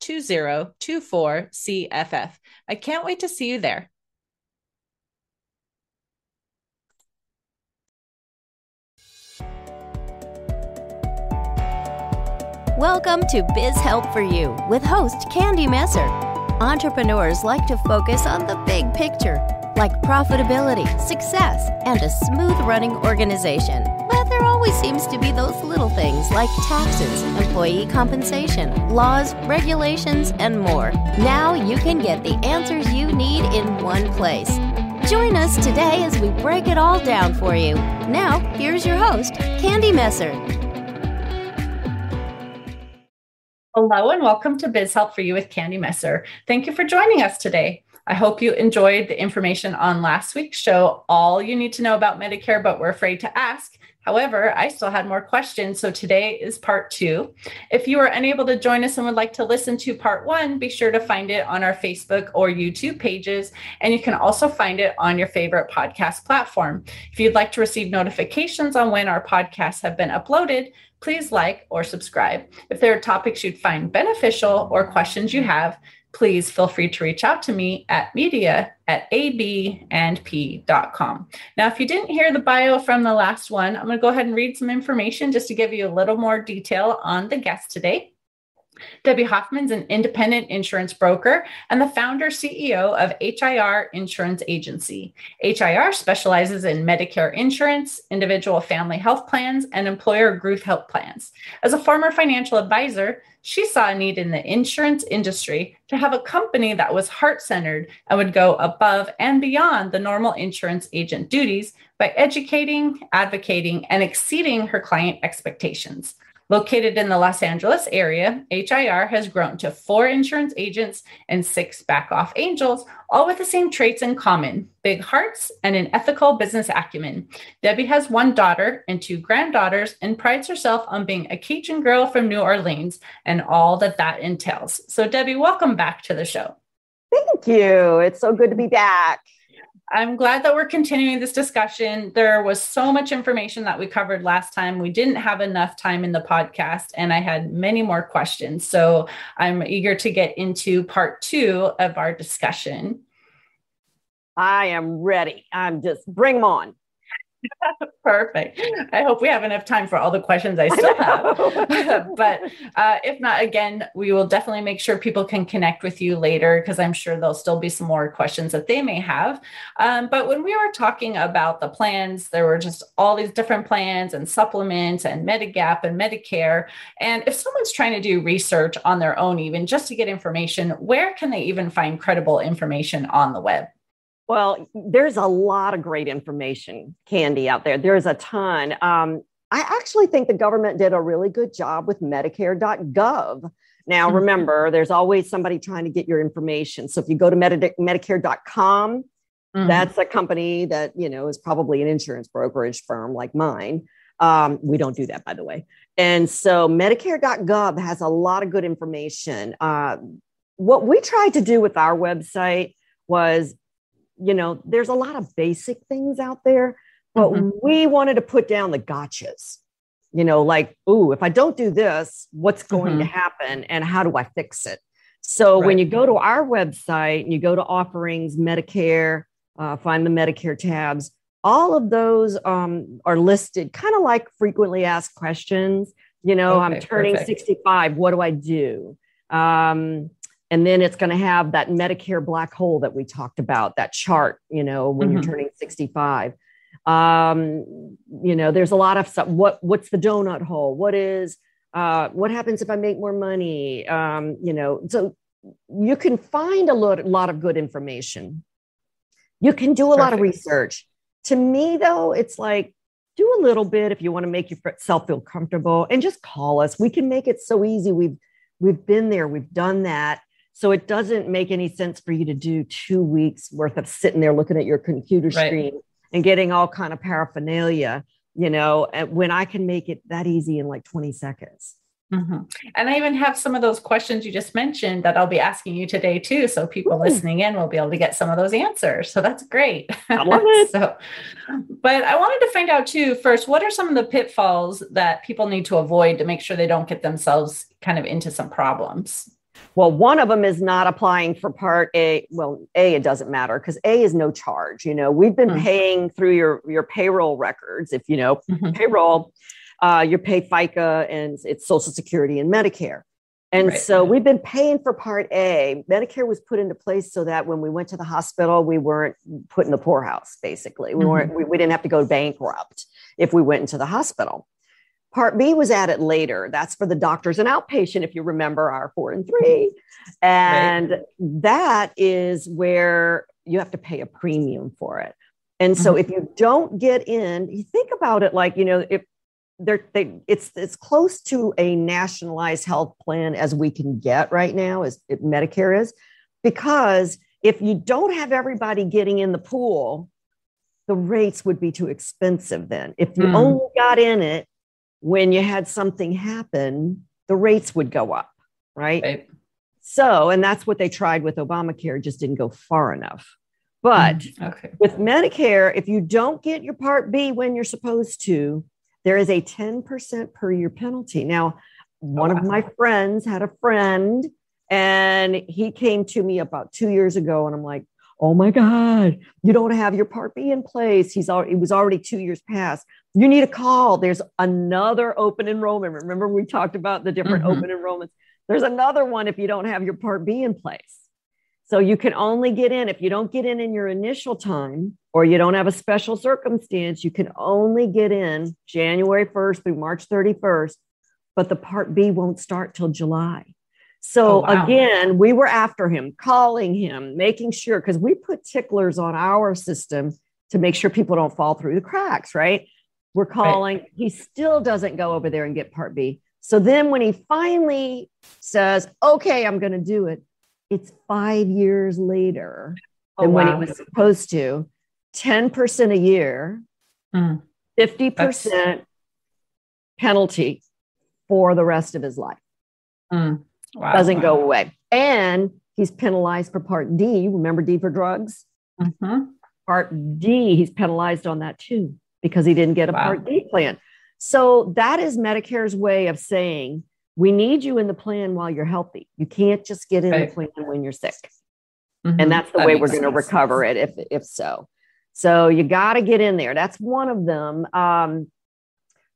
2024 CFF. I can't wait to see you there. Welcome to Biz Help for You with host Candy Messer. Entrepreneurs like to focus on the big picture, like profitability, success, and a smooth running organization. Always seems to be those little things like taxes, employee compensation, laws, regulations, and more. Now you can get the answers you need in one place. Join us today as we break it all down for you. Now, here's your host, Candy Messer. Hello and welcome to Biz Help for You with Candy Messer. Thank you for joining us today. I hope you enjoyed the information on last week's show, all you need to know about Medicare, but we're afraid to ask. However, I still had more questions, so today is part two. If you are unable to join us and would like to listen to part one, be sure to find it on our Facebook or YouTube pages, and you can also find it on your favorite podcast platform. If you'd like to receive notifications on when our podcasts have been uploaded, please like or subscribe. If there are topics you'd find beneficial or questions you have, please feel free to reach out to me at media at abandp.com. Now, if you didn't hear the bio from the last one, I'm going to go ahead and read some information just to give you a little more detail on the guest today. Debbie Hoffman's an independent insurance broker and the founder CEO of HIR Insurance Agency. HIR specializes in Medicare insurance, individual family health plans, and employer group health plans. As a former financial advisor, she saw a need in the insurance industry to have a company that was heart centered and would go above and beyond the normal insurance agent duties by educating, advocating, and exceeding her client expectations. Located in the Los Angeles area, HIR has grown to four insurance agents and six back off angels, all with the same traits in common big hearts and an ethical business acumen. Debbie has one daughter and two granddaughters and prides herself on being a Cajun girl from New Orleans and all that that entails. So, Debbie, welcome back to the show. Thank you. It's so good to be back. I'm glad that we're continuing this discussion. There was so much information that we covered last time. We didn't have enough time in the podcast, and I had many more questions. So I'm eager to get into part two of our discussion. I am ready. I'm just bring them on. Perfect. I hope we have enough time for all the questions I still have. but uh, if not, again, we will definitely make sure people can connect with you later because I'm sure there'll still be some more questions that they may have. Um, but when we were talking about the plans, there were just all these different plans and supplements and Medigap and Medicare. And if someone's trying to do research on their own, even just to get information, where can they even find credible information on the web? Well, there's a lot of great information, Candy, out there. There's a ton. Um, I actually think the government did a really good job with Medicare.gov. Now, mm-hmm. remember, there's always somebody trying to get your information. So if you go to Medi- Medicare.com, mm-hmm. that's a company that you know is probably an insurance brokerage firm like mine. Um, we don't do that, by the way. And so Medicare.gov has a lot of good information. Uh, what we tried to do with our website was you know, there's a lot of basic things out there, but mm-hmm. we wanted to put down the gotchas, you know, like, ooh, if I don't do this, what's going mm-hmm. to happen and how do I fix it? So right. when you go to our website and you go to offerings, Medicare, uh, find the Medicare tabs, all of those um, are listed kind of like frequently asked questions. You know, okay, I'm turning perfect. 65. What do I do? Um, and then it's going to have that Medicare black hole that we talked about, that chart, you know, when mm-hmm. you're turning 65. Um, you know, there's a lot of stuff. What what's the donut hole? What is uh, what happens if I make more money? Um, you know, so you can find a lot, lot of good information. You can do a Perfect. lot of research. To me, though, it's like do a little bit if you want to make yourself feel comfortable and just call us. We can make it so easy. We've we've been there, we've done that. So it doesn't make any sense for you to do two weeks worth of sitting there looking at your computer right. screen and getting all kind of paraphernalia, you know, when I can make it that easy in like 20 seconds. Mm-hmm. And I even have some of those questions you just mentioned that I'll be asking you today too. So people Ooh. listening in will be able to get some of those answers. So that's great. I love it. so, but I wanted to find out too, first, what are some of the pitfalls that people need to avoid to make sure they don't get themselves kind of into some problems? Well, one of them is not applying for part A. Well, A, it doesn't matter because A is no charge. You know, we've been mm-hmm. paying through your, your payroll records. If you know, mm-hmm. payroll, uh, you pay FICA and it's Social Security and Medicare. And right. so we've been paying for Part A. Medicare was put into place so that when we went to the hospital, we weren't put in the poorhouse, basically. We, mm-hmm. weren't, we, we didn't have to go bankrupt if we went into the hospital. Part B was added later. That's for the doctors and outpatient, if you remember our four and three. And right. that is where you have to pay a premium for it. And so mm-hmm. if you don't get in, you think about it like, you know, if they're they it's it's close to a nationalized health plan as we can get right now as it, medicare is because if you don't have everybody getting in the pool the rates would be too expensive then if you mm. only got in it when you had something happen the rates would go up right? right so and that's what they tried with obamacare just didn't go far enough but mm. okay. with medicare if you don't get your part b when you're supposed to there is a 10% per year penalty. Now, one oh, wow. of my friends had a friend and he came to me about two years ago and I'm like, oh my God, you don't have your part B in place. He's already, it was already two years past. You need a call. There's another open enrollment. Remember, we talked about the different mm-hmm. open enrollments. There's another one if you don't have your part B in place. So you can only get in if you don't get in in your initial time or you don't have a special circumstance, you can only get in January 1st through March 31st, but the part B won't start till July. So oh, wow. again, we were after him, calling him, making sure because we put ticklers on our system to make sure people don't fall through the cracks, right? We're calling, right. he still doesn't go over there and get part B. So then when he finally says, okay, I'm going to do it, it's five years later oh, than wow. when he was supposed to. 10% a year, mm. 50% That's... penalty for the rest of his life. Mm. Wow. Doesn't wow. go away. And he's penalized for Part D. Remember D for drugs? Mm-hmm. Part D, he's penalized on that too because he didn't get a wow. Part D plan. So that is Medicare's way of saying we need you in the plan while you're healthy. You can't just get in right. the plan when you're sick. Mm-hmm. And that's the that way we're going to recover it if, if so. So you got to get in there. That's one of them. Um,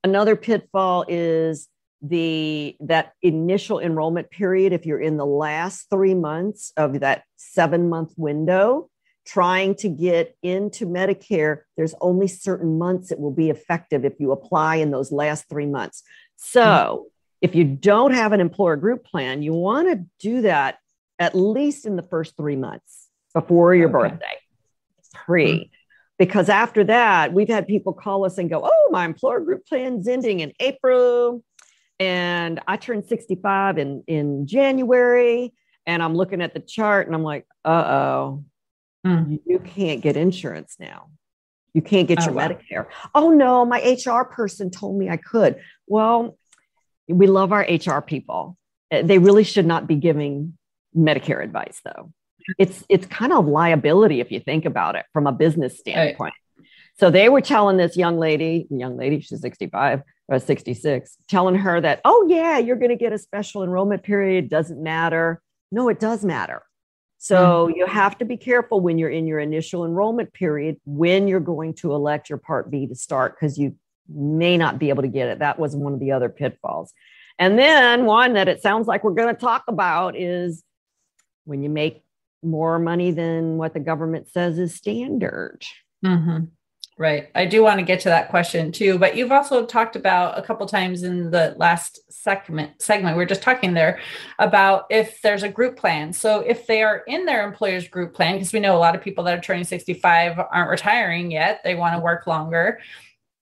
another pitfall is the that initial enrollment period if you're in the last three months of that seven month window trying to get into medicare there's only certain months it will be effective if you apply in those last three months so mm-hmm if you don't have an employer group plan, you want to do that at least in the first three months before your okay. birthday, pre. Mm-hmm. Because after that, we've had people call us and go, Oh, my employer group plan's ending in April. And I turned 65 in, in January. And I'm looking at the chart and I'm like, Uh oh, mm. you can't get insurance now. You can't get oh, your wow. Medicare. Oh no, my HR person told me I could. Well, we love our HR people. Uh, they really should not be giving Medicare advice, though. It's it's kind of liability if you think about it from a business standpoint. Right. So they were telling this young lady, young lady, she's 65 or 66, telling her that, oh yeah, you're going to get a special enrollment period. Doesn't matter. No, it does matter. So mm-hmm. you have to be careful when you're in your initial enrollment period when you're going to elect your Part B to start because you may not be able to get it. That was one of the other pitfalls. And then one that it sounds like we're going to talk about is when you make more money than what the government says is standard. Mm-hmm. Right. I do want to get to that question too, but you've also talked about a couple times in the last segment segment we are just talking there about if there's a group plan. So if they are in their employer's group plan because we know a lot of people that are turning 65 aren't retiring yet, they want to work longer.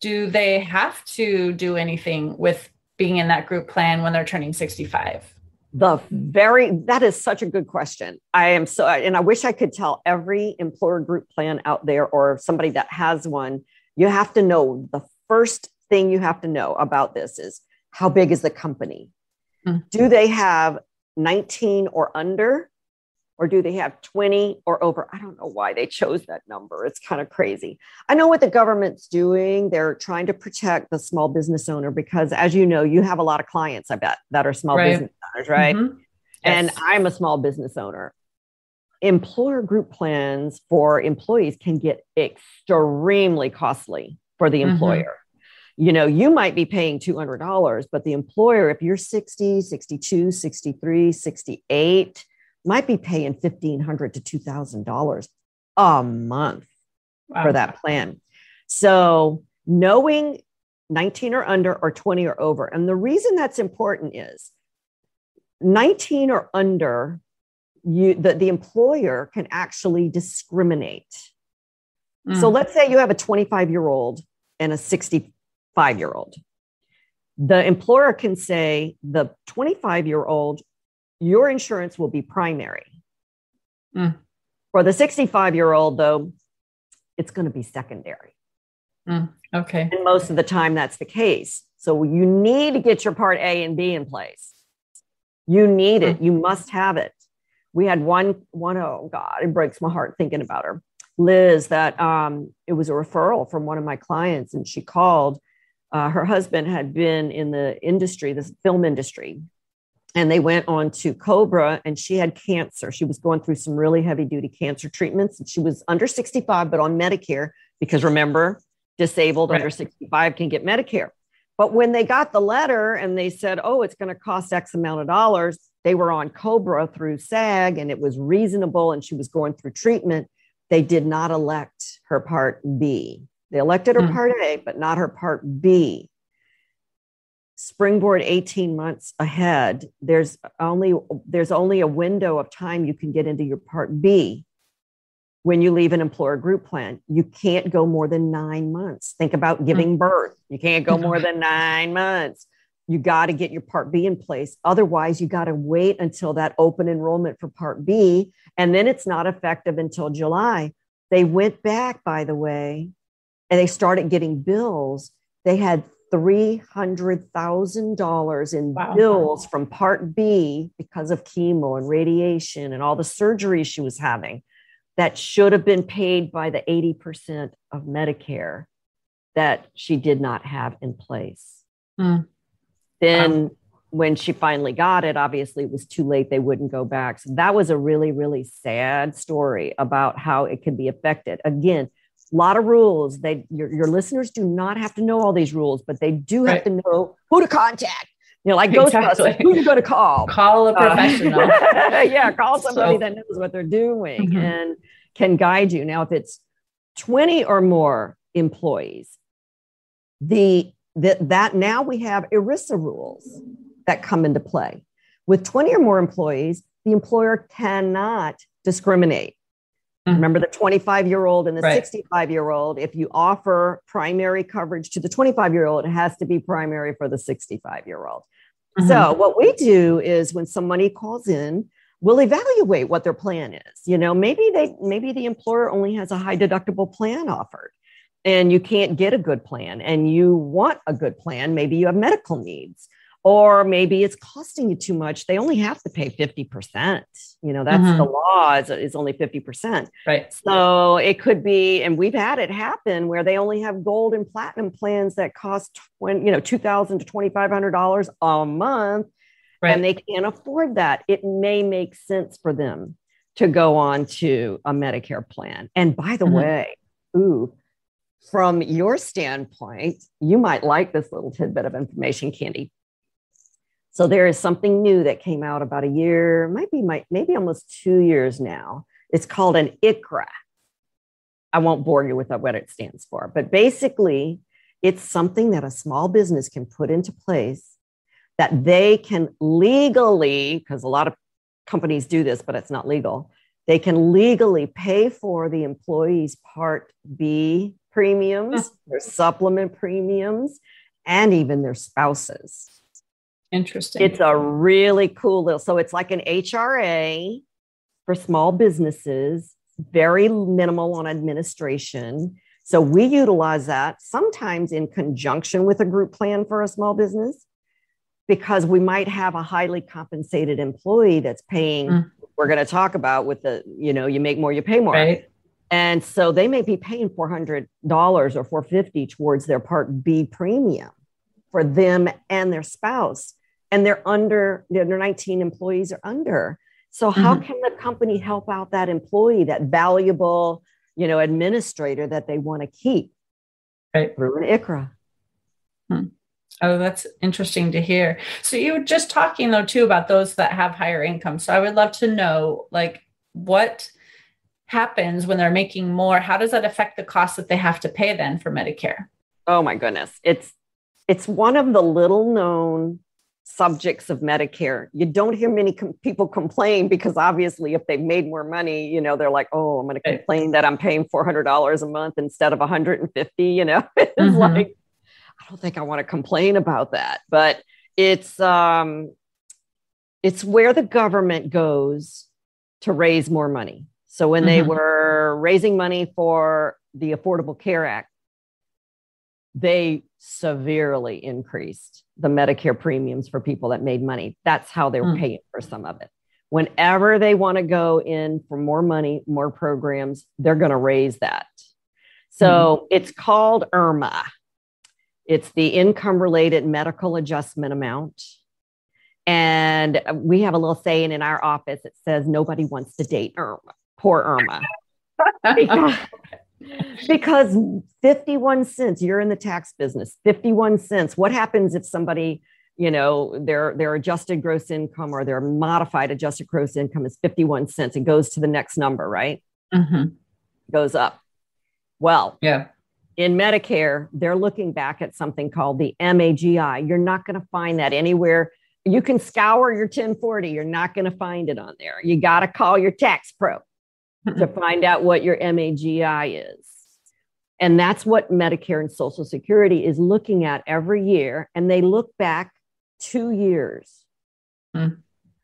Do they have to do anything with being in that group plan when they're turning 65? The very that is such a good question. I am so and i wish i could tell every employer group plan out there or somebody that has one. You have to know the first thing you have to know about this is how big is the company? Mm. do they have 19 or under or do they have 20 or over? I don't know why they chose that number. It's kind of crazy. I know what the government's doing. They're trying to protect the small business owner because, as you know, you have a lot of clients, I bet, that are small right. business owners, right? Mm-hmm. And yes. I'm a small business owner. Employer group plans for employees can get extremely costly for the mm-hmm. employer. Mm-hmm. You know, you might be paying $200, but the employer, if you're 60, 62, 63, 68, might be paying 1,500 to $2,000 a month wow. for that plan. So knowing 19 or under or 20 or over. And the reason that's important is 19 or under, you the, the employer can actually discriminate. Mm. So let's say you have a 25 year old and a 65 year old. The employer can say the 25 year old your insurance will be primary. Mm. For the 65 year old, though, it's going to be secondary. Mm. Okay. And most of the time, that's the case. So you need to get your part A and B in place. You need it. Mm. You must have it. We had one, one, oh God, it breaks my heart thinking about her. Liz, that um, it was a referral from one of my clients, and she called. Uh, her husband had been in the industry, this film industry, and they went on to Cobra and she had cancer. She was going through some really heavy duty cancer treatments and she was under 65, but on Medicare because remember, disabled right. under 65 can get Medicare. But when they got the letter and they said, oh, it's going to cost X amount of dollars, they were on Cobra through SAG and it was reasonable and she was going through treatment. They did not elect her Part B. They elected her mm-hmm. Part A, but not her Part B springboard 18 months ahead there's only there's only a window of time you can get into your part b. When you leave an employer group plan you can't go more than nine months. Think about giving mm. birth. You can't go more than nine months. You got to get your part b in place. Otherwise you got to wait until that open enrollment for part b and then it's not effective until july. They went back by the way and they started getting bills. They had $300,000 in wow. bills from Part B because of chemo and radiation and all the surgery she was having that should have been paid by the 80% of Medicare that she did not have in place. Mm. Then, wow. when she finally got it, obviously it was too late. They wouldn't go back. So, that was a really, really sad story about how it can be affected. Again, a lot of rules. They your, your listeners do not have to know all these rules, but they do have right. to know who to contact. You know, like exactly. Ghostbusters, who you going to call? Call a uh, professional. Uh, yeah, call somebody so. that knows what they're doing mm-hmm. and can guide you. Now, if it's 20 or more employees, the that that now we have ERISA rules that come into play. With 20 or more employees, the employer cannot discriminate. Mm-hmm. Remember the 25 year old and the 65 year old. If you offer primary coverage to the 25 year old, it has to be primary for the 65 year old. Mm-hmm. So, what we do is when somebody calls in, we'll evaluate what their plan is. You know, maybe they maybe the employer only has a high deductible plan offered and you can't get a good plan and you want a good plan. Maybe you have medical needs or maybe it's costing you too much they only have to pay 50% you know that's mm-hmm. the law is, is only 50% right so it could be and we've had it happen where they only have gold and platinum plans that cost 20, you know 2000 to 2500 dollars a month right. and they can't afford that it may make sense for them to go on to a medicare plan and by the mm-hmm. way ooh from your standpoint you might like this little tidbit of information candy So there is something new that came out about a year, might be my, maybe almost two years now. It's called an ICHRA. I won't bore you with what it stands for, but basically, it's something that a small business can put into place that they can legally, because a lot of companies do this, but it's not legal, they can legally pay for the employees' Part B premiums, their supplement premiums, and even their spouses. Interesting. It's a really cool little, so it's like an HRA for small businesses, very minimal on administration. So we utilize that sometimes in conjunction with a group plan for a small business because we might have a highly compensated employee that's paying mm. we're going to talk about with the you know you make more you pay more right. and so they may be paying $400 or 450 towards their part b premium for them and their spouse and they're under their 19 employees are under so how mm-hmm. can the company help out that employee that valuable you know administrator that they want to keep right. through an ICHRA hmm. Oh, that's interesting to hear. So you were just talking though too about those that have higher income. So I would love to know like what happens when they're making more? How does that affect the cost that they have to pay then for Medicare? Oh my goodness. It's it's one of the little known subjects of Medicare. You don't hear many com- people complain because obviously if they've made more money, you know, they're like, "Oh, I'm going to complain that I'm paying $400 a month instead of 150, you know." it's mm-hmm. like I don't think I want to complain about that, but it's um, it's where the government goes to raise more money. So when mm-hmm. they were raising money for the Affordable Care Act, they severely increased the Medicare premiums for people that made money. That's how they were mm. paying for some of it. Whenever they want to go in for more money, more programs, they're going to raise that. So mm. it's called IRMAA. It's the income related medical adjustment amount. And we have a little saying in our office it says nobody wants to date Irma, poor Irma. because, because 51 cents, you're in the tax business, 51 cents. What happens if somebody, you know, their their adjusted gross income or their modified adjusted gross income is 51 cents? It goes to the next number, right? Mm-hmm. Goes up. Well, yeah in Medicare, they're looking back at something called the MAGI. You're not going to find that anywhere. You can scour your 1040, you're not going to find it on there. You got to call your tax pro to find out what your MAGI is. And that's what Medicare and Social Security is looking at every year. And they look back two years. Hmm.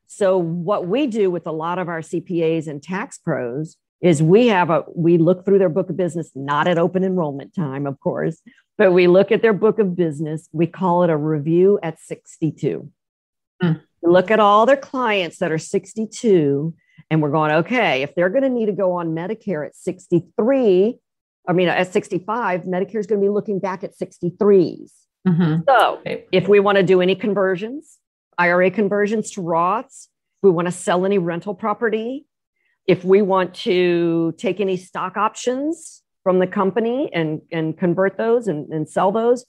So, what we do with a lot of our CPAs and tax pros is we have a we look through their book of business not at open enrollment time of course but we look at their book of business we call it a review at 62 mm. look at all their clients that are 62 and we're going okay if they're going to need to go on medicare at 63 i mean at 65 medicare is going to be looking back at 63s mm-hmm. so if we want to do any conversions ira conversions to roths if we want to sell any rental property if we want to take any stock options from the company and, and convert those and, and sell those,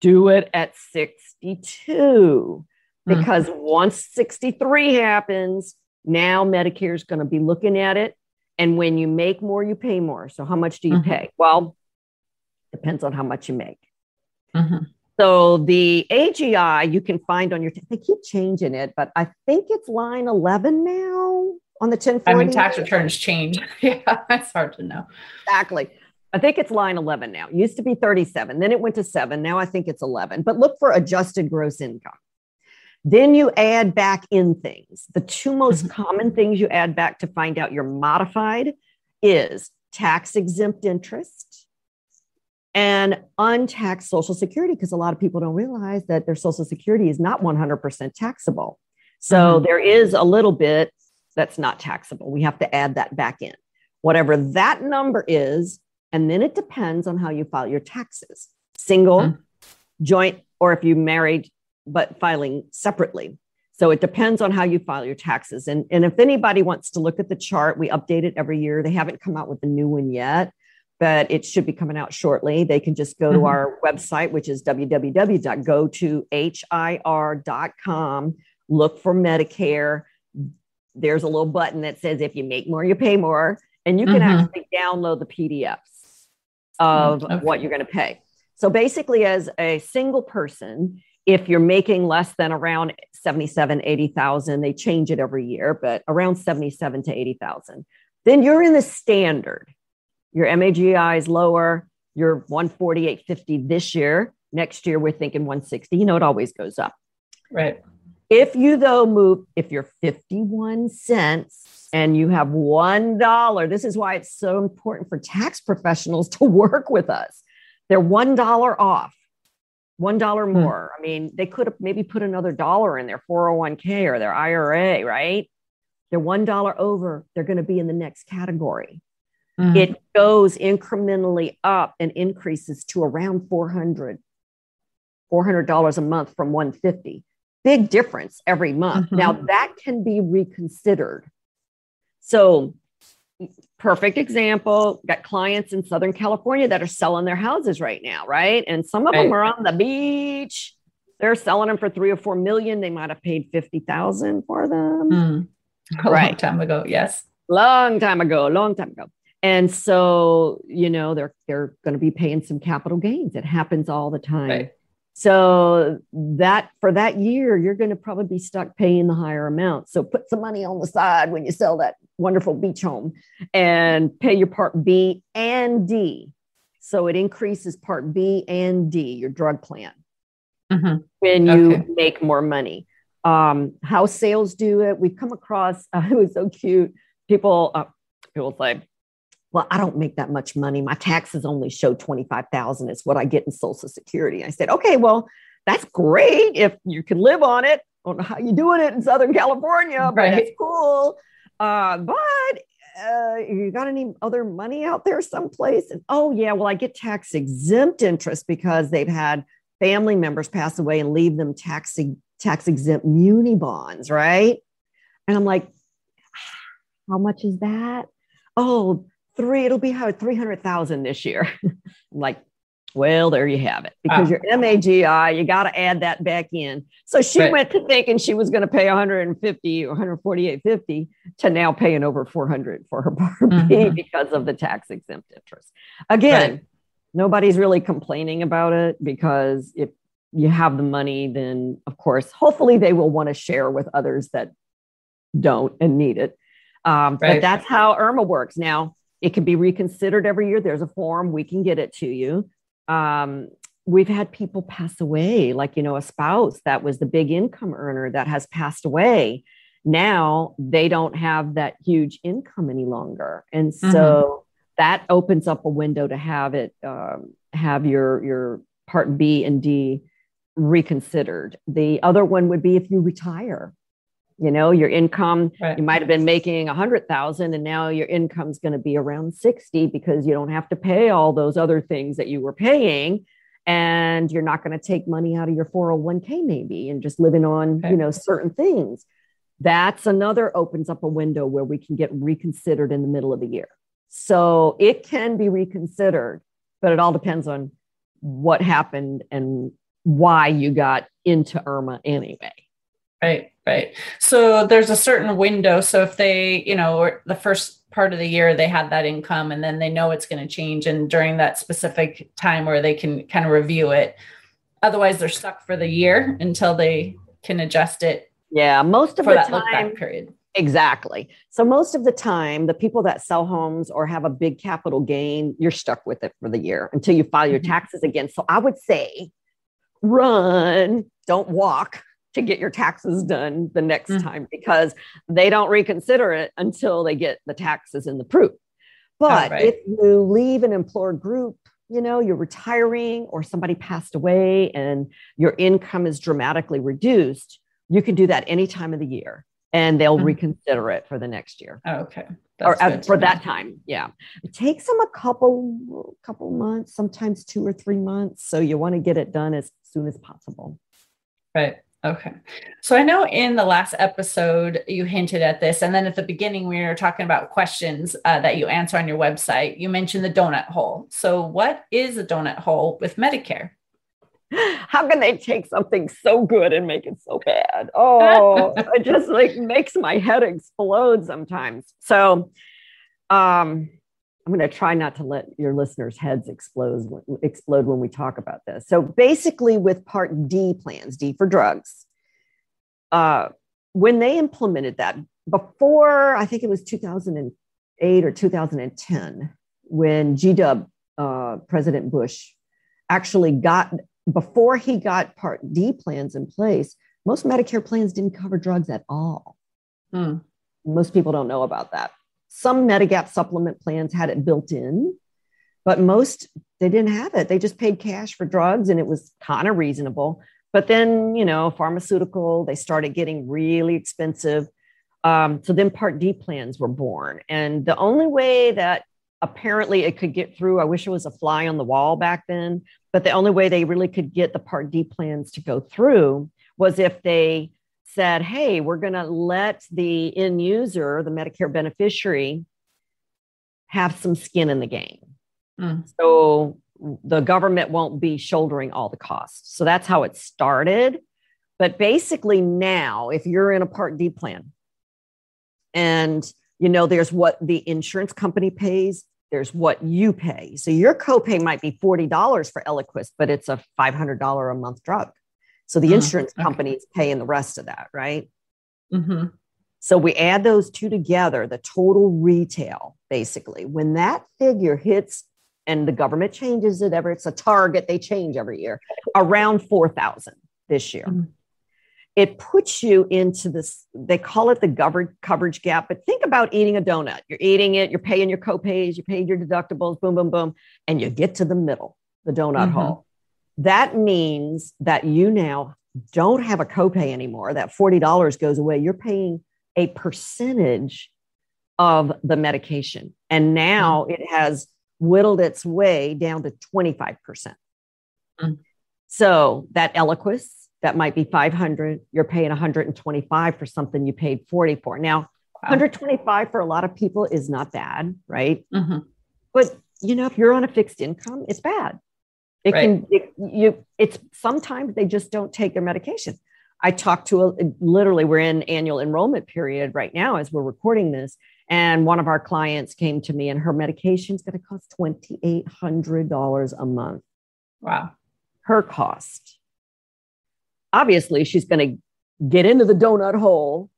do it at 62. Hmm. Because mm-hmm. once 63 happens, now Medicare is going to be looking at it. And when you make more, you pay more. So, how much do you mm-hmm. pay? Well, depends on how much you make. Mm-hmm. So, the AGI you can find on your, t- they keep changing it, but I think it's line 11 now on the 1040? I mean, tax returns change. yeah, it's hard to know. Exactly. I think it's line 11 now. It used to be 37, then it went to seven. Now I think it's 11. But look for adjusted gross income. Then you add back in things. The two most mm-hmm. common things you add back to find out you're modified is tax exempt interest and untaxed Social Security, because a lot of people don't realize that their Social Security is not 100% taxable. So mm-hmm. there is a little bit that's not taxable. We have to add that back in. Whatever that number is, and then it depends on how you file your taxes single, mm-hmm. joint, or if you married but filing separately. So it depends on how you file your taxes. And, and if anybody wants to look at the chart, we update it every year. They haven't come out with a new one yet, but it should be coming out shortly. They can just go mm-hmm. to our website, which is www.gotohir.com, look for Medicare. There's a little button that says if you make more, you pay more. And you can mm-hmm. actually download the PDFs of okay. what you're going to pay. So basically, as a single person, if you're making less than around 77, 80,000, they change it every year, but around 77 to 80,000, then you're in the standard. Your MAGI is lower. You're 148.50 this year. Next year, we're thinking 160. You know, it always goes up. Right. If you, though, move, if you're 51 cents and you have $1, this is why it's so important for tax professionals to work with us. They're $1 off, $1 hmm. more. I mean, they could have maybe put another dollar in their 401k or their IRA, right? They're $1 over. They're going to be in the next category. Mm-hmm. It goes incrementally up and increases to around 400 $400 a month from 150 big difference every month. Mm-hmm. Now that can be reconsidered. So, perfect example got clients in Southern California that are selling their houses right now, right? And some of right. them are on the beach. They're selling them for three or four million. They might have paid 50,000 for them. Mm. A right. long time ago. Yes. Long time ago, long time ago. And so, you know, they're they're going to be paying some capital gains. It happens all the time. Right. So that for that year, you're going to probably be stuck paying the higher amount. So put some money on the side when you sell that wonderful beach home and pay your part B and D. So it increases part B and D, your drug plan, mm-hmm. when you okay. make more money. Um, how sales do it. We've come across, uh, it was so cute. People, uh, people say, well, I don't make that much money. My taxes only show 25,000. It's what I get in social security. I said, okay, well, that's great. If you can live on it, I don't know how you're doing it in Southern California, but right. that's cool. Uh, but uh, you got any other money out there someplace? And oh, yeah, well, I get tax exempt interest because they've had family members pass away and leave them tax, tax exempt muni bonds, right? And I'm like, how much is that? Oh, three, it'll be how 300,000 this year. I'm like, well, there you have it. Because your MAGI, you got to add that back in. So she right. went to thinking she was going to pay 150 or 148.50 to now paying over 400 for her Part mm-hmm. because of the tax exempt interest. Again, right. nobody's really complaining about it because if you have the money, then of course, hopefully they will want to share with others that don't and need it. Um, right. But that's how Irma works. Now, it can be reconsidered every year. There's a form, we can get it to you. Um, we've had people pass away, like, you know, a spouse that was the big income earner that has passed away. Now they don't have that huge income any longer. And so mm-hmm. that opens up a window to have it, um, have your, your part B and D reconsidered. The other one would be if you retire you know your income right. you might have been making a hundred thousand and now your income's going to be around 60 because you don't have to pay all those other things that you were paying and you're not going to take money out of your 401k maybe and just living on okay. you know certain things that's another opens up a window where we can get reconsidered in the middle of the year so it can be reconsidered but it all depends on what happened and why you got into irma anyway Right, right. So there's a certain window. So if they, you know, the first part of the year they had that income and then they know it's going to change and during that specific time where they can kind of review it. Otherwise they're stuck for the year until they can adjust it. Yeah, most of the that time period. Exactly. So most of the time, the people that sell homes or have a big capital gain, you're stuck with it for the year until you file your mm-hmm. taxes again. So I would say run, don't walk to get your taxes done the next mm-hmm. time because they don't reconsider it until they get the taxes in the proof. But right. if you leave an employer group, you know, you're retiring or somebody passed away and your income is dramatically reduced, you can do that any time of the year and they'll mm-hmm. reconsider it for the next year. Oh, okay. That's or uh, for that time. Yeah. It takes them a couple couple months, sometimes 2 or 3 months, so you want to get it done as soon as possible. Right. Okay. So I know in the last episode you hinted at this, and then at the beginning we were talking about questions uh, that you answer on your website. You mentioned the donut hole. So what is a donut hole with Medicare? How can they take something so good and make it so bad? Oh, it just like makes my head explode sometimes. So, um, I'm going to try not to let your listeners' heads explode explode when we talk about this. So basically, with Part D plans, D for drugs, uh, when they implemented that before, I think it was 2008 or 2010, when GW uh, President Bush actually got before he got Part D plans in place, most Medicare plans didn't cover drugs at all. Hmm. Most people don't know about that. Some Medigap supplement plans had it built in, but most they didn't have it. They just paid cash for drugs and it was kind of reasonable. But then, you know, pharmaceutical, they started getting really expensive. Um, so then Part D plans were born. And the only way that apparently it could get through, I wish it was a fly on the wall back then, but the only way they really could get the Part D plans to go through was if they said, hey, we're going to let the end user, the Medicare beneficiary, have some skin in the game. Mm. So the government won't be shouldering all the costs. So that's how it started. But basically, now, if you're in a Part D plan and you know there's what the insurance company pays, there's what you pay. So your copay might be $40 for Eliquis, but it's a $500 a month drug. So the mm, insurance okay. companies paying the rest of that, right? Mm-hmm. So we add those two together, the total retail, basically. When that figure hits, and the government changes it ever, it's a target they change every year, around 4,000 this year. Mm-hmm. It puts you into this, they call it the covered coverage gap. But think about eating a donut. You're eating it, you're paying your copays, you paid your deductibles, boom, boom, boom, and you get to the middle, the donut mm-hmm. hole that means that you now don't have a copay anymore. That $40 goes away. You're paying a percentage of the medication. And now mm. it has whittled its way down to 25%. Mm. So that Eliquis, that might be 500, you're paying 125 for something you paid 40 for. Now, wow. 125 for a lot of people is not bad, right? Mm-hmm. But you know, if you're on a fixed income, it's bad. It right. can it, you. It's sometimes they just don't take their medication. I talked to a, literally we're in annual enrollment period right now as we're recording this, and one of our clients came to me and her medication is going to cost twenty eight hundred dollars a month. Wow, her cost. Obviously, she's going to get into the donut hole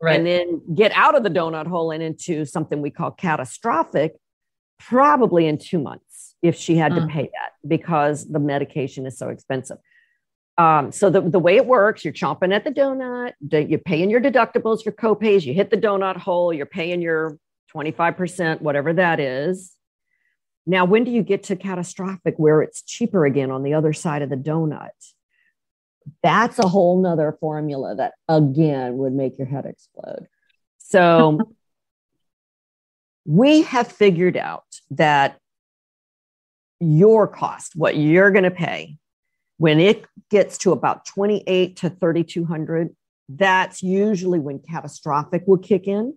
right. and then get out of the donut hole and into something we call catastrophic, probably in two months if she had mm. to pay that because the medication is so expensive. Um, so the, the way it works, you're chomping at the donut, you're paying your deductibles, your copays, you hit the donut hole, you're paying your 25%, whatever that is. Now, when do you get to catastrophic where it's cheaper again on the other side of the donut? That's a whole nother formula that again would make your head explode. So we have figured out that your cost, what you're going to pay, when it gets to about 28 to 3200 that's usually when catastrophic will kick in.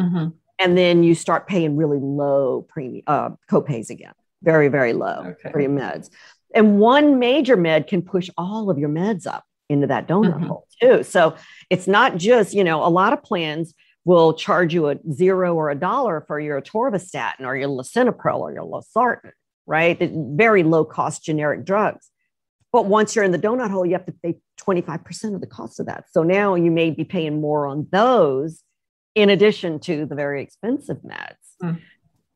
Mm-hmm. And then you start paying really low premium uh, copays again, very, very low okay. for your meds. And one major med can push all of your meds up into that donut mm-hmm. hole too. So it's not just, you know, a lot of plans will charge you a zero or a dollar for your atorvastatin or your lisinopril or your losartan right? very low cost generic drugs. But once you're in the donut hole, you have to pay 25% of the cost of that. So now you may be paying more on those in addition to the very expensive meds. Mm.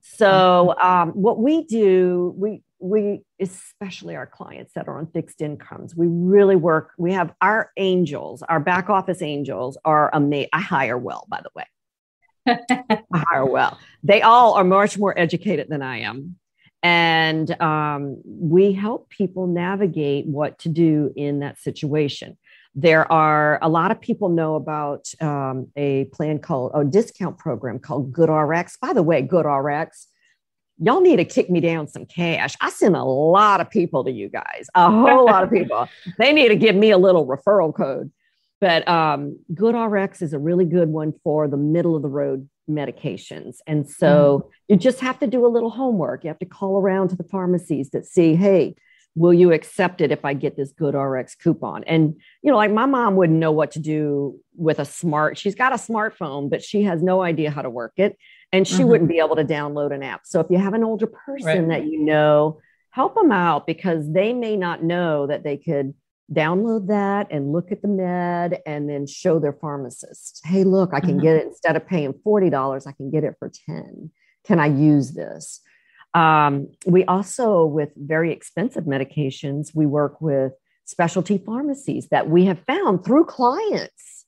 So um, what we do, we we especially our clients that are on fixed incomes, we really work. We have our angels, our back office angels are amazing. I hire well, by the way. I hire well. They all are much more educated than I am and um, we help people navigate what to do in that situation there are a lot of people know about um, a plan called a discount program called GoodRx by the way GoodRx y'all need to kick me down some cash. I send a lot of people to you guys, a whole lot of people. They need to give me a little referral code. But um, GoodRx is a really good one for the middle of the road medications. And so mm. you just have to do a little homework. You have to call around to the pharmacies that see, hey, will you accept it if I get this GoodRx coupon? And, you know, like my mom wouldn't know what to do with a smart, she's got a smartphone, but she has no idea how to work it. And she mm-hmm. wouldn't be able to download an app. So if you have an older person right. that you know, help them out because they may not know that they could download that and look at the med and then show their pharmacist hey look i can mm-hmm. get it. Instead of paying $40 i can get it for 10 can i use this? Um, we also with very expensive medications we work with specialty pharmacies that we have found through clients.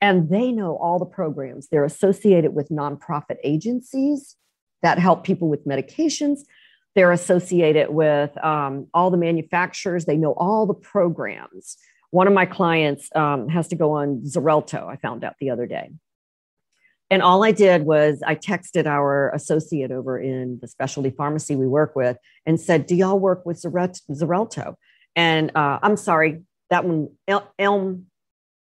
And they know all the programs. They're associated with nonprofit agencies that help people with medications they're associated with um, all the manufacturers. They know all the programs. One of my clients um, has to go on Xarelto, I found out the other day. And all I did was I texted our associate over in the specialty pharmacy we work with and said, Do y'all work with Xarelto? And uh, I'm sorry, that one, El- Elm,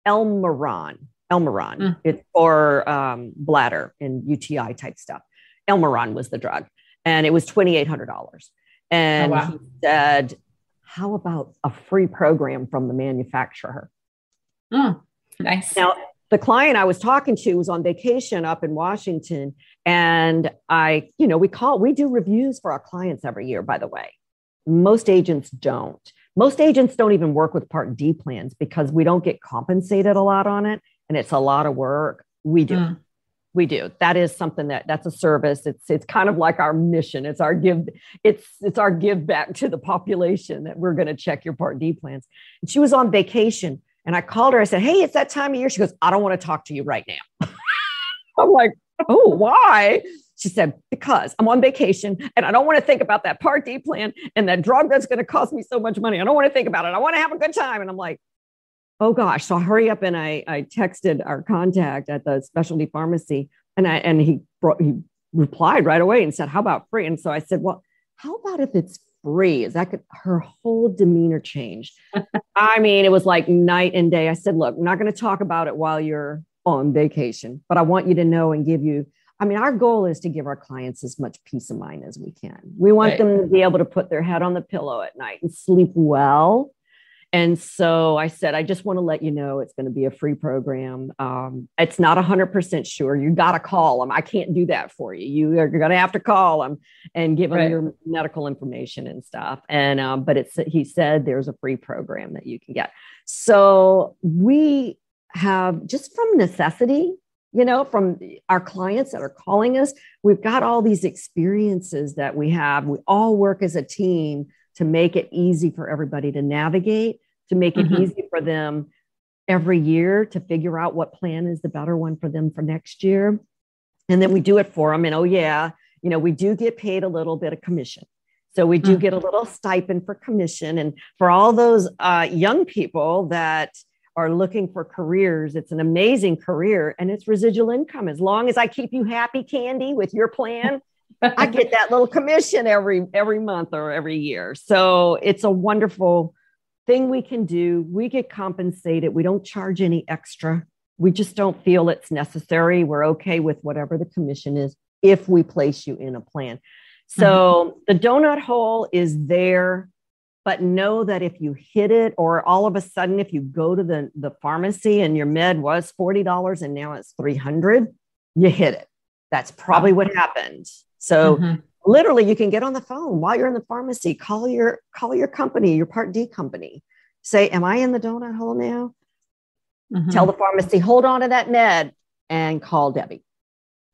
Elmiron, Elmiron. Mm. It's for um, bladder and UTI type stuff. Elmiron was the drug and it was $2,800. And oh, wow. he said, How about a free program from the manufacturer? Mm, nice. Now, the client I was talking to was on vacation up in Washington. And I, you know, we call, we do reviews for our clients every year, by the way. Most agents don't. Most agents don't even work with Part D plans because we don't get compensated a lot on it and it's a lot of work. We do. Mm we do. That is something that that's a service. It's it's kind of like our mission. It's our give it's it's our give back to the population that we're going to check your part d plans. And she was on vacation and i called her. I said hey it's that time of year. She goes i don't want to talk to you right now. I'm like oh why? She said because i'm on vacation and i don't want to think about that part d plan and that drug that's going to cost me so much money. I don't want to think about it. I want to have a good time. And i'm like oh gosh. So I hurry up and I, I texted our contact at the specialty pharmacy and I, and he brought, he replied right away and said, how about free? And so I said, well, how about if it's free? Is that could, her whole demeanor changed. I mean, it was like night and day. I said, look, I'm not going to talk about it while you're on vacation, but I want you to know and give you I mean, our goal is to give our clients as much peace of mind as we can. We want right. them to be able to put their head on the pillow at night and sleep well and so I said, I just want to let you know it's going to be a free program. Um, it's not 100% sure. You got to call them. I can't do that for you. You are going to have to call them and give them right. your medical information and stuff. And, um, but it's, he said there's a free program that you can get. So we have just from necessity, you know, from our clients that are calling us, we've got all these experiences that we have. We all work as a team to make it easy for everybody to navigate, to make it mm-hmm. easy for them every year to figure out what plan is the better one for them for next year. And then we do it for them. And oh, yeah, you know, we do get paid a little bit of commission. So we do mm-hmm. get a little stipend for commission. And for all those uh, young people that are looking for careers, it's an amazing career and it's residual income. As long as I keep you happy, Candy, with your plan, I get that little commission every every month or every year. So it's a wonderful thing we can do. We get compensated. We don't charge any extra. We just don't feel it's necessary. We're okay with whatever the commission is if we place you in a plan. So mm-hmm. the donut hole is there, but know that if you hit it, or all of a sudden, if you go to the, the pharmacy and your med was $40 and now it's 300, you hit it. That's probably what happened. So mm-hmm. Literally you can get on the phone while you're in the pharmacy, call your call your company, your part D company. Say, am I in the donut hole now? Mm-hmm. Tell the pharmacy, hold on to that med and call Debbie.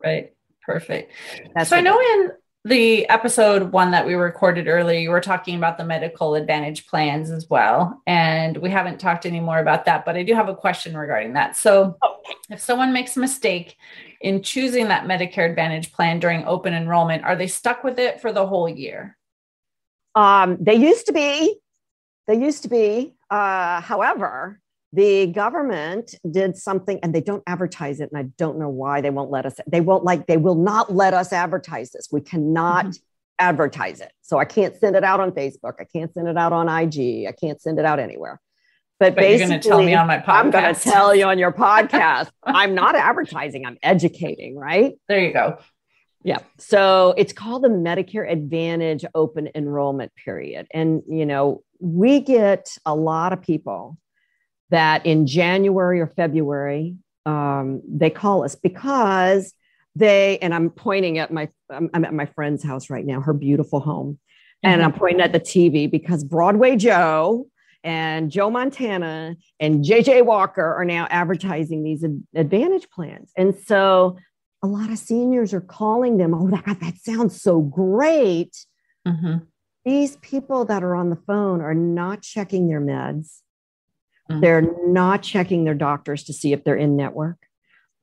Right. Perfect. That's so I know in the episode one that we recorded earlier, you were talking about the medical advantage plans as well. And we haven't talked any more about that, but I do have a question regarding that. So, if someone makes a mistake in choosing that Medicare Advantage plan during open enrollment, are they stuck with it for the whole year? Um, they used to be. They used to be. Uh, however, the government did something and they don't advertise it and i don't know why they won't let us they won't like they will not let us advertise this we cannot mm-hmm. advertise it. So I can't send it out on Facebook. I can't send it out on IG. I can't send it out anywhere. But, but basically, you're going to tell me on my podcast. I'm going to tell you on your podcast. I'm not advertising. I'm educating. Right there, you go. Yeah. So it's called the Medicare Advantage Open Enrollment Period, and you know we get a lot of people that in January or February um, they call us because they and I'm pointing at my I'm, I'm at my friend's house right now, her beautiful home, mm-hmm. and I'm pointing at the TV because Broadway Joe and Joe Montana and JJ Walker are now advertising these advantage plans, and so a lot of seniors are calling them. Oh, that that sounds so great. Mm-hmm. These people that are on the phone are not checking their meds. Mm-hmm. They're not checking their doctors to see if they're in network.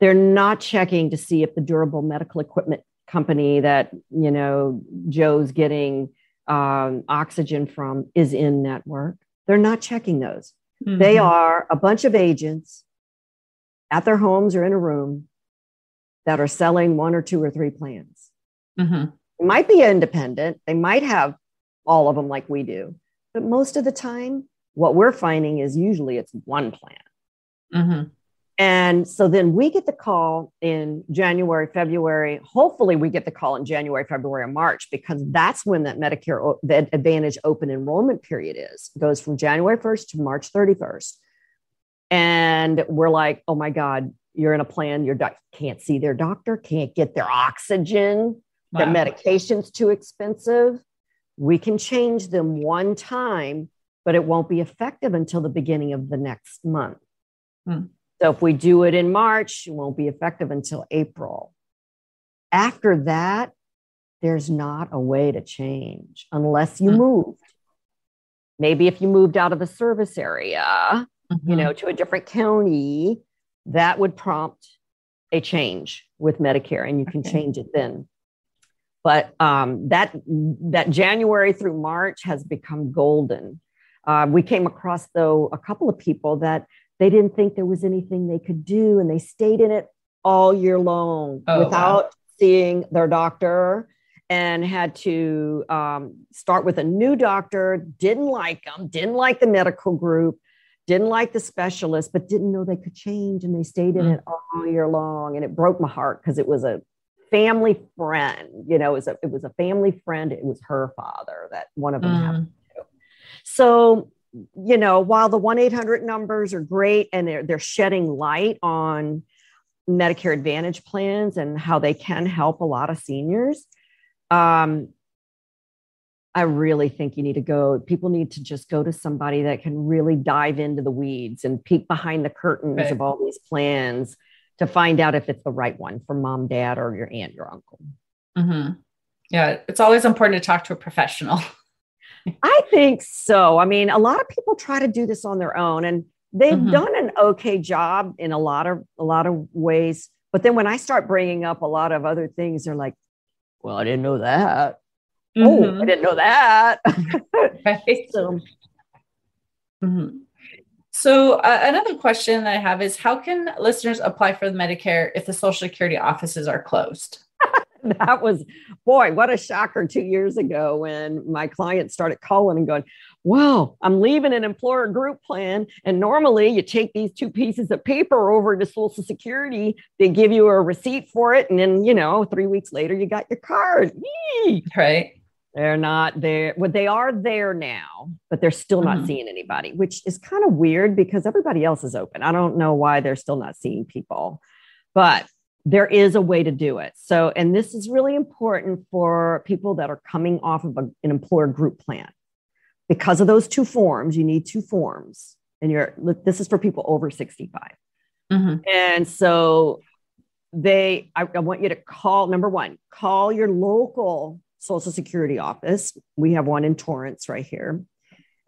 They're not checking to see if the durable medical equipment company that you know Joe's getting um, oxygen from is in network. They're not checking those. Mm-hmm. They are a bunch of agents at their homes or in a room that are selling one or two or three plans. Mm-hmm. It might be independent. They might have all of them like we do, but most of the time, what we're finding is usually it's one plan. Mm-hmm. And so then we get the call in January, February. Hopefully, we get the call in January, February, or March because that's when that Medicare the Advantage open enrollment period is. It goes from January 1st to March 31st. And we're like, oh my God, you're in a plan, your doc can't see their doctor, can't get their oxygen, wow. their medication's too expensive. We can change them one time, but it won't be effective until the beginning of the next month. Hmm. So if we do it in March, it won't be effective until April. After that, there's not a way to change unless you mm-hmm. moved. Maybe if you moved out of the service area, mm-hmm. you know, to a different county, that would prompt a change with Medicare, and you can okay. change it then. But um, that that January through March has become golden. Uh, we came across though a couple of people that they didn't think there was anything they could do, and they stayed in it all year long oh, without wow. seeing their doctor and had to um, start with a new doctor, didn't like them, didn't like the medical group, didn't like the specialist, but didn't know they could change. And they stayed in mm. it all year long. And it broke my heart because it was a family friend, you know, it was a, it was a family friend. It was her father that one of them mm. So you know, while the 1 800 numbers are great and they're, they're shedding light on Medicare Advantage plans and how they can help a lot of seniors, um, I really think you need to go. People need to just go to somebody that can really dive into the weeds and peek behind the curtains right. of all these plans to find out if it's the right one for mom, dad, or your aunt, your uncle. Mm-hmm. Yeah, it's always important to talk to a professional. I think so. I mean, a lot of people try to do this on their own and they've mm-hmm. done an okay job in a lot of a lot of ways. But then when I start bringing up a lot of other things, they're like, "Well, I didn't know that." Mm-hmm. Oh, I didn't know that. right. So, mm-hmm. so uh, another question I have is, how can listeners apply for the Medicare if the Social Security offices are closed? that was boy what a shocker two years ago when my clients started calling and going wow i'm leaving an employer group plan. And normally you take these two pieces of paper over to social security they give you a receipt for it and then you know three weeks later you got your card. Yee! right. They're not there well they are there now but they're still not mm-hmm. seeing anybody which is kind of weird because everybody else is open. I don't know why they're still not seeing people. But there is a way to do it. So, and this is really important for people that are coming off of a, an employer group plan. Because of those two forms, you need two forms. And you're, this is for people over 65. Mm-hmm. And so they, I, I want you to call, number one, call your local Social Security office. We have one in Torrance right here.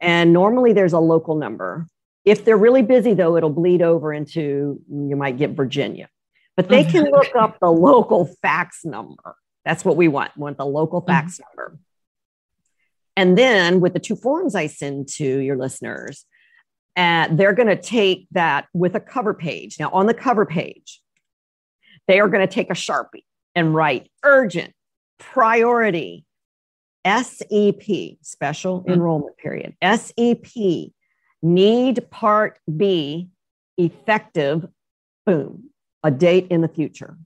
And normally there's a local number. If they're really busy, though, it'll bleed over into you might get Virginia but they can look up the local fax number. That's what we want. We want the local fax mm-hmm. number. And then with the two forms I send to your listeners, uh, they're going to take that with a cover page. Now, on the cover page, they are going to take a Sharpie and write urgent, priority, SEP, special mm-hmm. enrollment period, SEP, need Part B effective, boom, a date in the future.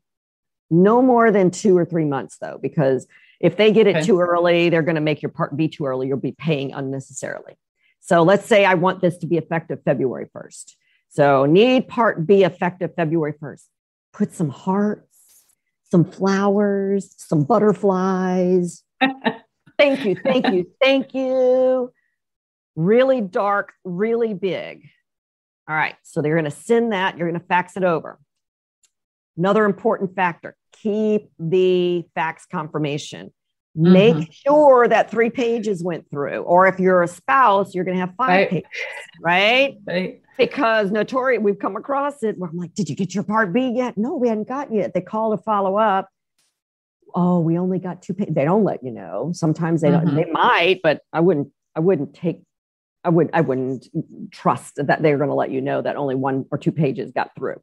No more than two or three months, though, because if they get it okay. too early, they're going to make your Part B too early. You'll be paying unnecessarily. So let's say I want this to be effective February 1st. So need Part B effective February 1st. Put some hearts, some flowers, some butterflies. thank you, thank you, thank you. Really dark, really big. All right, so they're going to send that. You're going to fax it over. Another important factor keep the fax confirmation. Mm-hmm. Make sure that three pages went through. Or if you're a spouse, you're going to have five right. pages, right? right? Because notorious, we've come across it where I'm like, did you get your part B yet? No, we hadn't got yet. They call to follow up. Oh, we only got two pages. They don't let you know. Sometimes they mm-hmm. don't, they might, but I wouldn't, I wouldn't take, I would, I wouldn't trust that they're going to let you know that only one or two pages got through.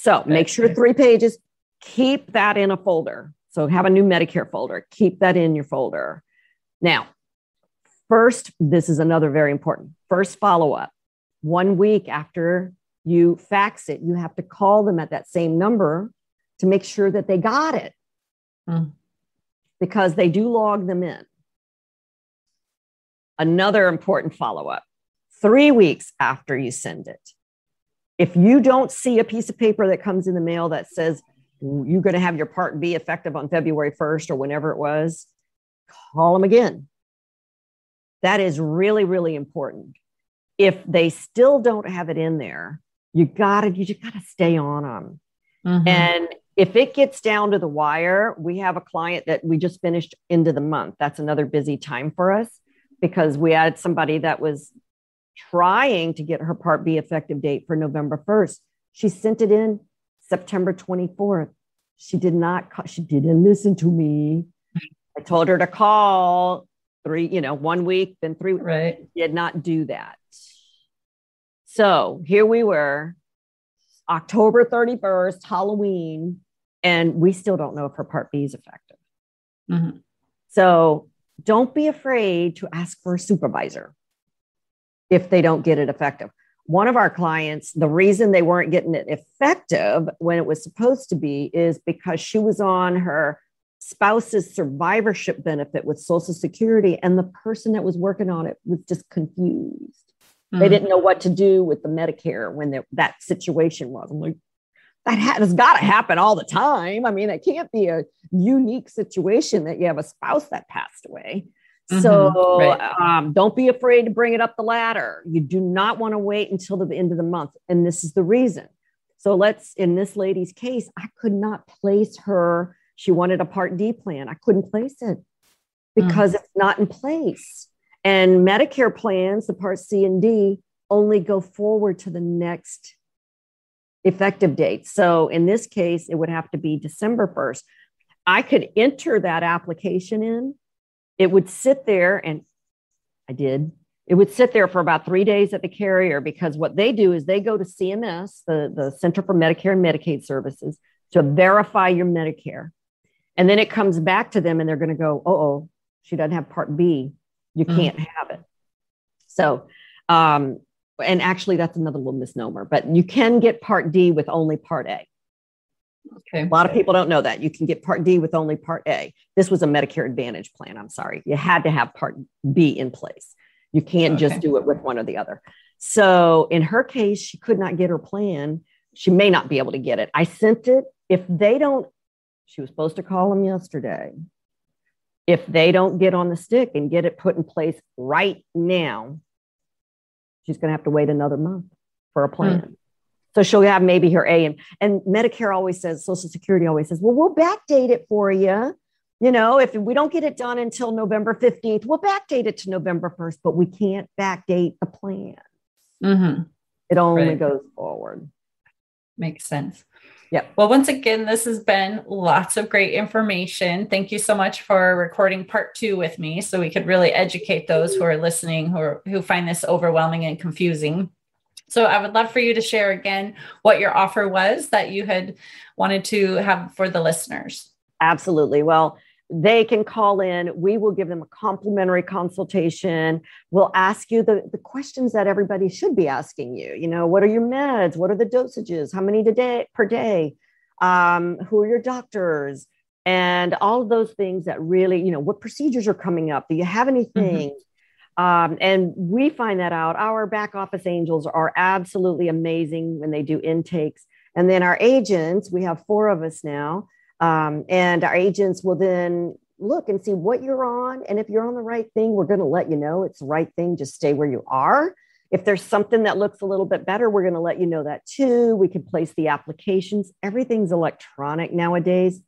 So make sure three pages, keep that in a folder. So have a new Medicare folder, keep that in your folder. Now, first, this is another very important first follow up. One week after you fax it, you have to call them at that same number to make sure that they got it mm. because they do log them in. Another important follow up three weeks after you send it. If you don't see a piece of paper that comes in the mail that says you're going to have your part B effective on February 1st or whenever it was, call them again. That is really, really important. If they still don't have it in there, you gotta, you just gotta stay on them. Mm-hmm. And if it gets down to the wire, we have a client that we just finished into the month. That's another busy time for us because we had somebody that was trying to get her Part B effective date for November 1st. She sent it in September 24th. She did not call, she didn't listen to me. I told her to call three, you know, one week, then three. Right. Did not do that. So here we were, October 31st, Halloween, and we still don't know if her Part B is effective. Mm-hmm. So don't be afraid to ask for a supervisor if they don't get it effective one of our clients, the reason they weren't getting it effective when it was supposed to be is because she was on her spouse's survivorship benefit with Social Security, and the person that was working on it was just confused. Mm-hmm. They didn't know what to do with the Medicare when that situation was. I'm like, that has got to happen all the time. I mean, it can't be a unique situation that you have a spouse that passed away. Mm-hmm, so right. um, don't be afraid to bring it up the ladder. You do not want to wait until the end of the month. And this is the reason. So let's, in this lady's case, I could not place her. She wanted a Part D plan. I couldn't place it because mm. it's not in place. And Medicare plans, the Part C and D, only go forward to the next effective date. So in this case, it would have to be December 1st. I could enter that application in it would sit there and I did. It would sit there for about three days at the carrier because what they do is they go to CMS, the, the Center for Medicare and Medicaid Services, to verify your Medicare. And then it comes back to them and they're going to go, oh, oh, she doesn't have Part B. You mm. can't have it. So, um, and actually, that's another little misnomer, but you can get Part D with only Part A. Okay. A lot of people don't know that. You can get Part D with only Part A. This was a Medicare Advantage plan. I'm sorry. You had to have Part B in place. You can't okay. just do it with one or the other. So in her case, she could not get her plan. She may not be able to get it. I sent it. If they don't, she was supposed to call them yesterday. If they don't get on the stick and get it put in place right now, she's going to have to wait another month for a plan. Hmm. So she'll have maybe her A and, and Medicare always says, Social Security always says, well, we'll backdate it for you. You know, if we don't get it done until November 15th, we'll backdate it to November 1st, but we can't backdate the plan. Mm-hmm. It only right. goes forward. Makes sense. Yeah. Well, once again, this has been lots of great information. Thank you so much for recording part two with me so we could really educate those who are listening who, are, who find this overwhelming and confusing. So I would love for you to share again what your offer was that you had wanted to have for the listeners. Absolutely. Well, they can call in. We will give them a complimentary consultation. We'll ask you the, the questions that everybody should be asking you. You know, what are your meds? What are the dosages? How many day, per day? Um, who are your doctors? And all of those things that really, you know, what procedures are coming up? Do you have anything? Mm-hmm. Um, and we find that out. Our back office angels are absolutely amazing when they do intakes. And then our agents, we have four of us now um, and our agents will then look and see what you're on. And if you're on the right thing, we're going to let you know it's the right thing. Just stay where you are. If there's something that looks a little bit better, we're going to let you know that too. We can place the applications. Everything's electronic nowadays.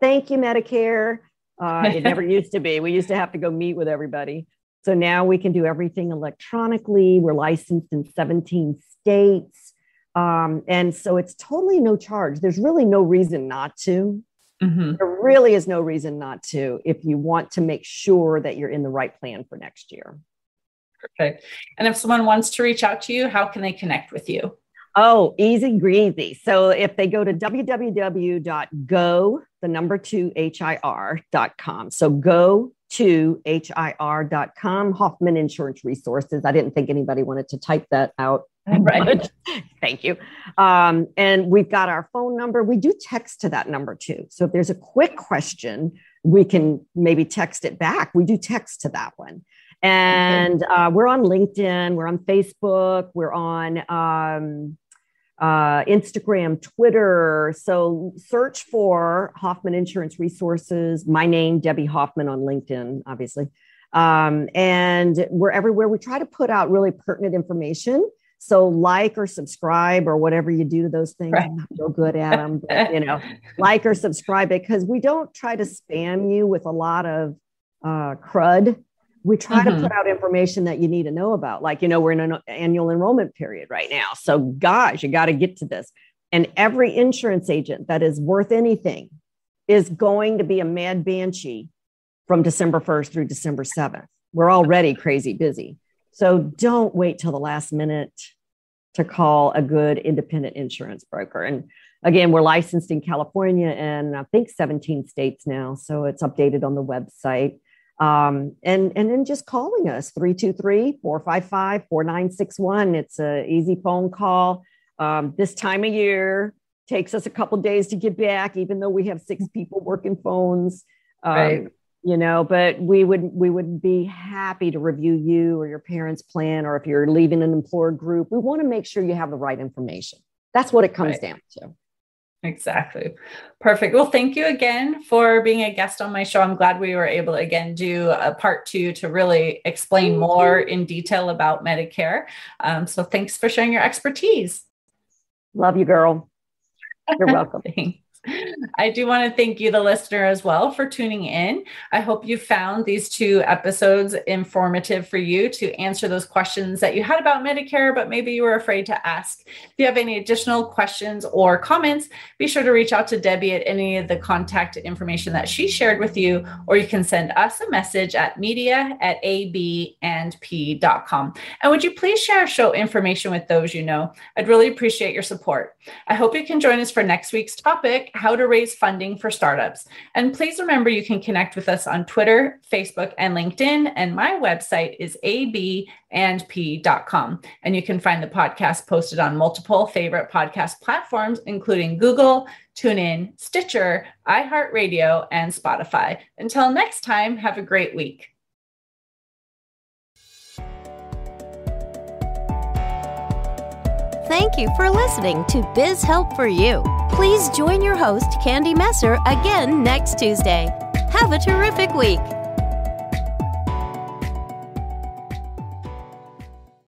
Thank you, Medicare. Uh, it never used to be. We used to have to go meet with everybody. So now we can do everything electronically. We're licensed in 17 states. Um, and so it's totally no charge. There's really no reason not to. Mm-hmm. There really is no reason not to if you want to make sure that you're in the right plan for next year. Perfect. And if someone wants to reach out to you, how can they connect with you? Oh, easy greasy. So if they go to www.go, the number two HIR.com. So go to HIR.com, Hoffman Insurance Resources. I didn't think anybody wanted to type that out Right. Thank you. Um, and we've got our phone number. We do text to that number too. So if there's a quick question, we can maybe text it back. We do text to that one. And uh, we're on LinkedIn, we're on Facebook, we're on um, uh, Instagram, Twitter. So search for Hoffman Insurance Resources. My name, Debbie Hoffman, on LinkedIn, obviously. Um, and we're everywhere. We try to put out really pertinent information so like or subscribe or whatever you do to those things. Right. I'm not real good at them, but you know, like or subscribe because we don't try to spam you with a lot of uh, crud. We try mm-hmm. to put out information that you need to know about. Like, you know, we're in an annual enrollment period right now. So guys, you got to get to this. And every insurance agent that is worth anything is going to be a mad banshee from December 1st through December 7th. We're already crazy busy. So don't wait till the last minute to call a good independent insurance broker. And again, we're licensed in California and I think 17 states now. So it's updated on the website. Um, and, and then just calling us 323 455 4961. It's an easy phone call. Um, this time of year takes us a couple days to get back, even though we have six people working phones. Um, right you know but we would we would be happy to review you or your parents plan or if you're leaving an employer group we want to make sure you have the right information that's what it comes right. down to Exactly. Perfect. Well, thank you again for being a guest on my show. I'm glad we were able to again do a part two to really explain more in detail about Medicare. Um, so thanks for sharing your expertise. Love you, girl. You're welcome. I do want to thank you, the listener, as well, for tuning in. I hope you found these two episodes informative for you to answer those questions that you had about Medicare, but maybe you were afraid to ask. If you have any additional questions or comments, be sure to reach out to Debbie at any of the contact information that she shared with you, or you can send us a message at media at abandp.com. And would you please share show information with those you know? I'd really appreciate your support. I hope you can join us for next week's topic how to raise funding for startups. And please remember you can connect with us on Twitter, Facebook, and LinkedIn. And my website is abandp.com. And you can find the podcast posted on multiple favorite podcast platforms, including Google, TuneIn, Stitcher, iHeartRadio, and Spotify. Until next time, have a great week. Thank you for listening to Biz Help for You. Please join your host, Candy Messer, again next Tuesday. Have a terrific week.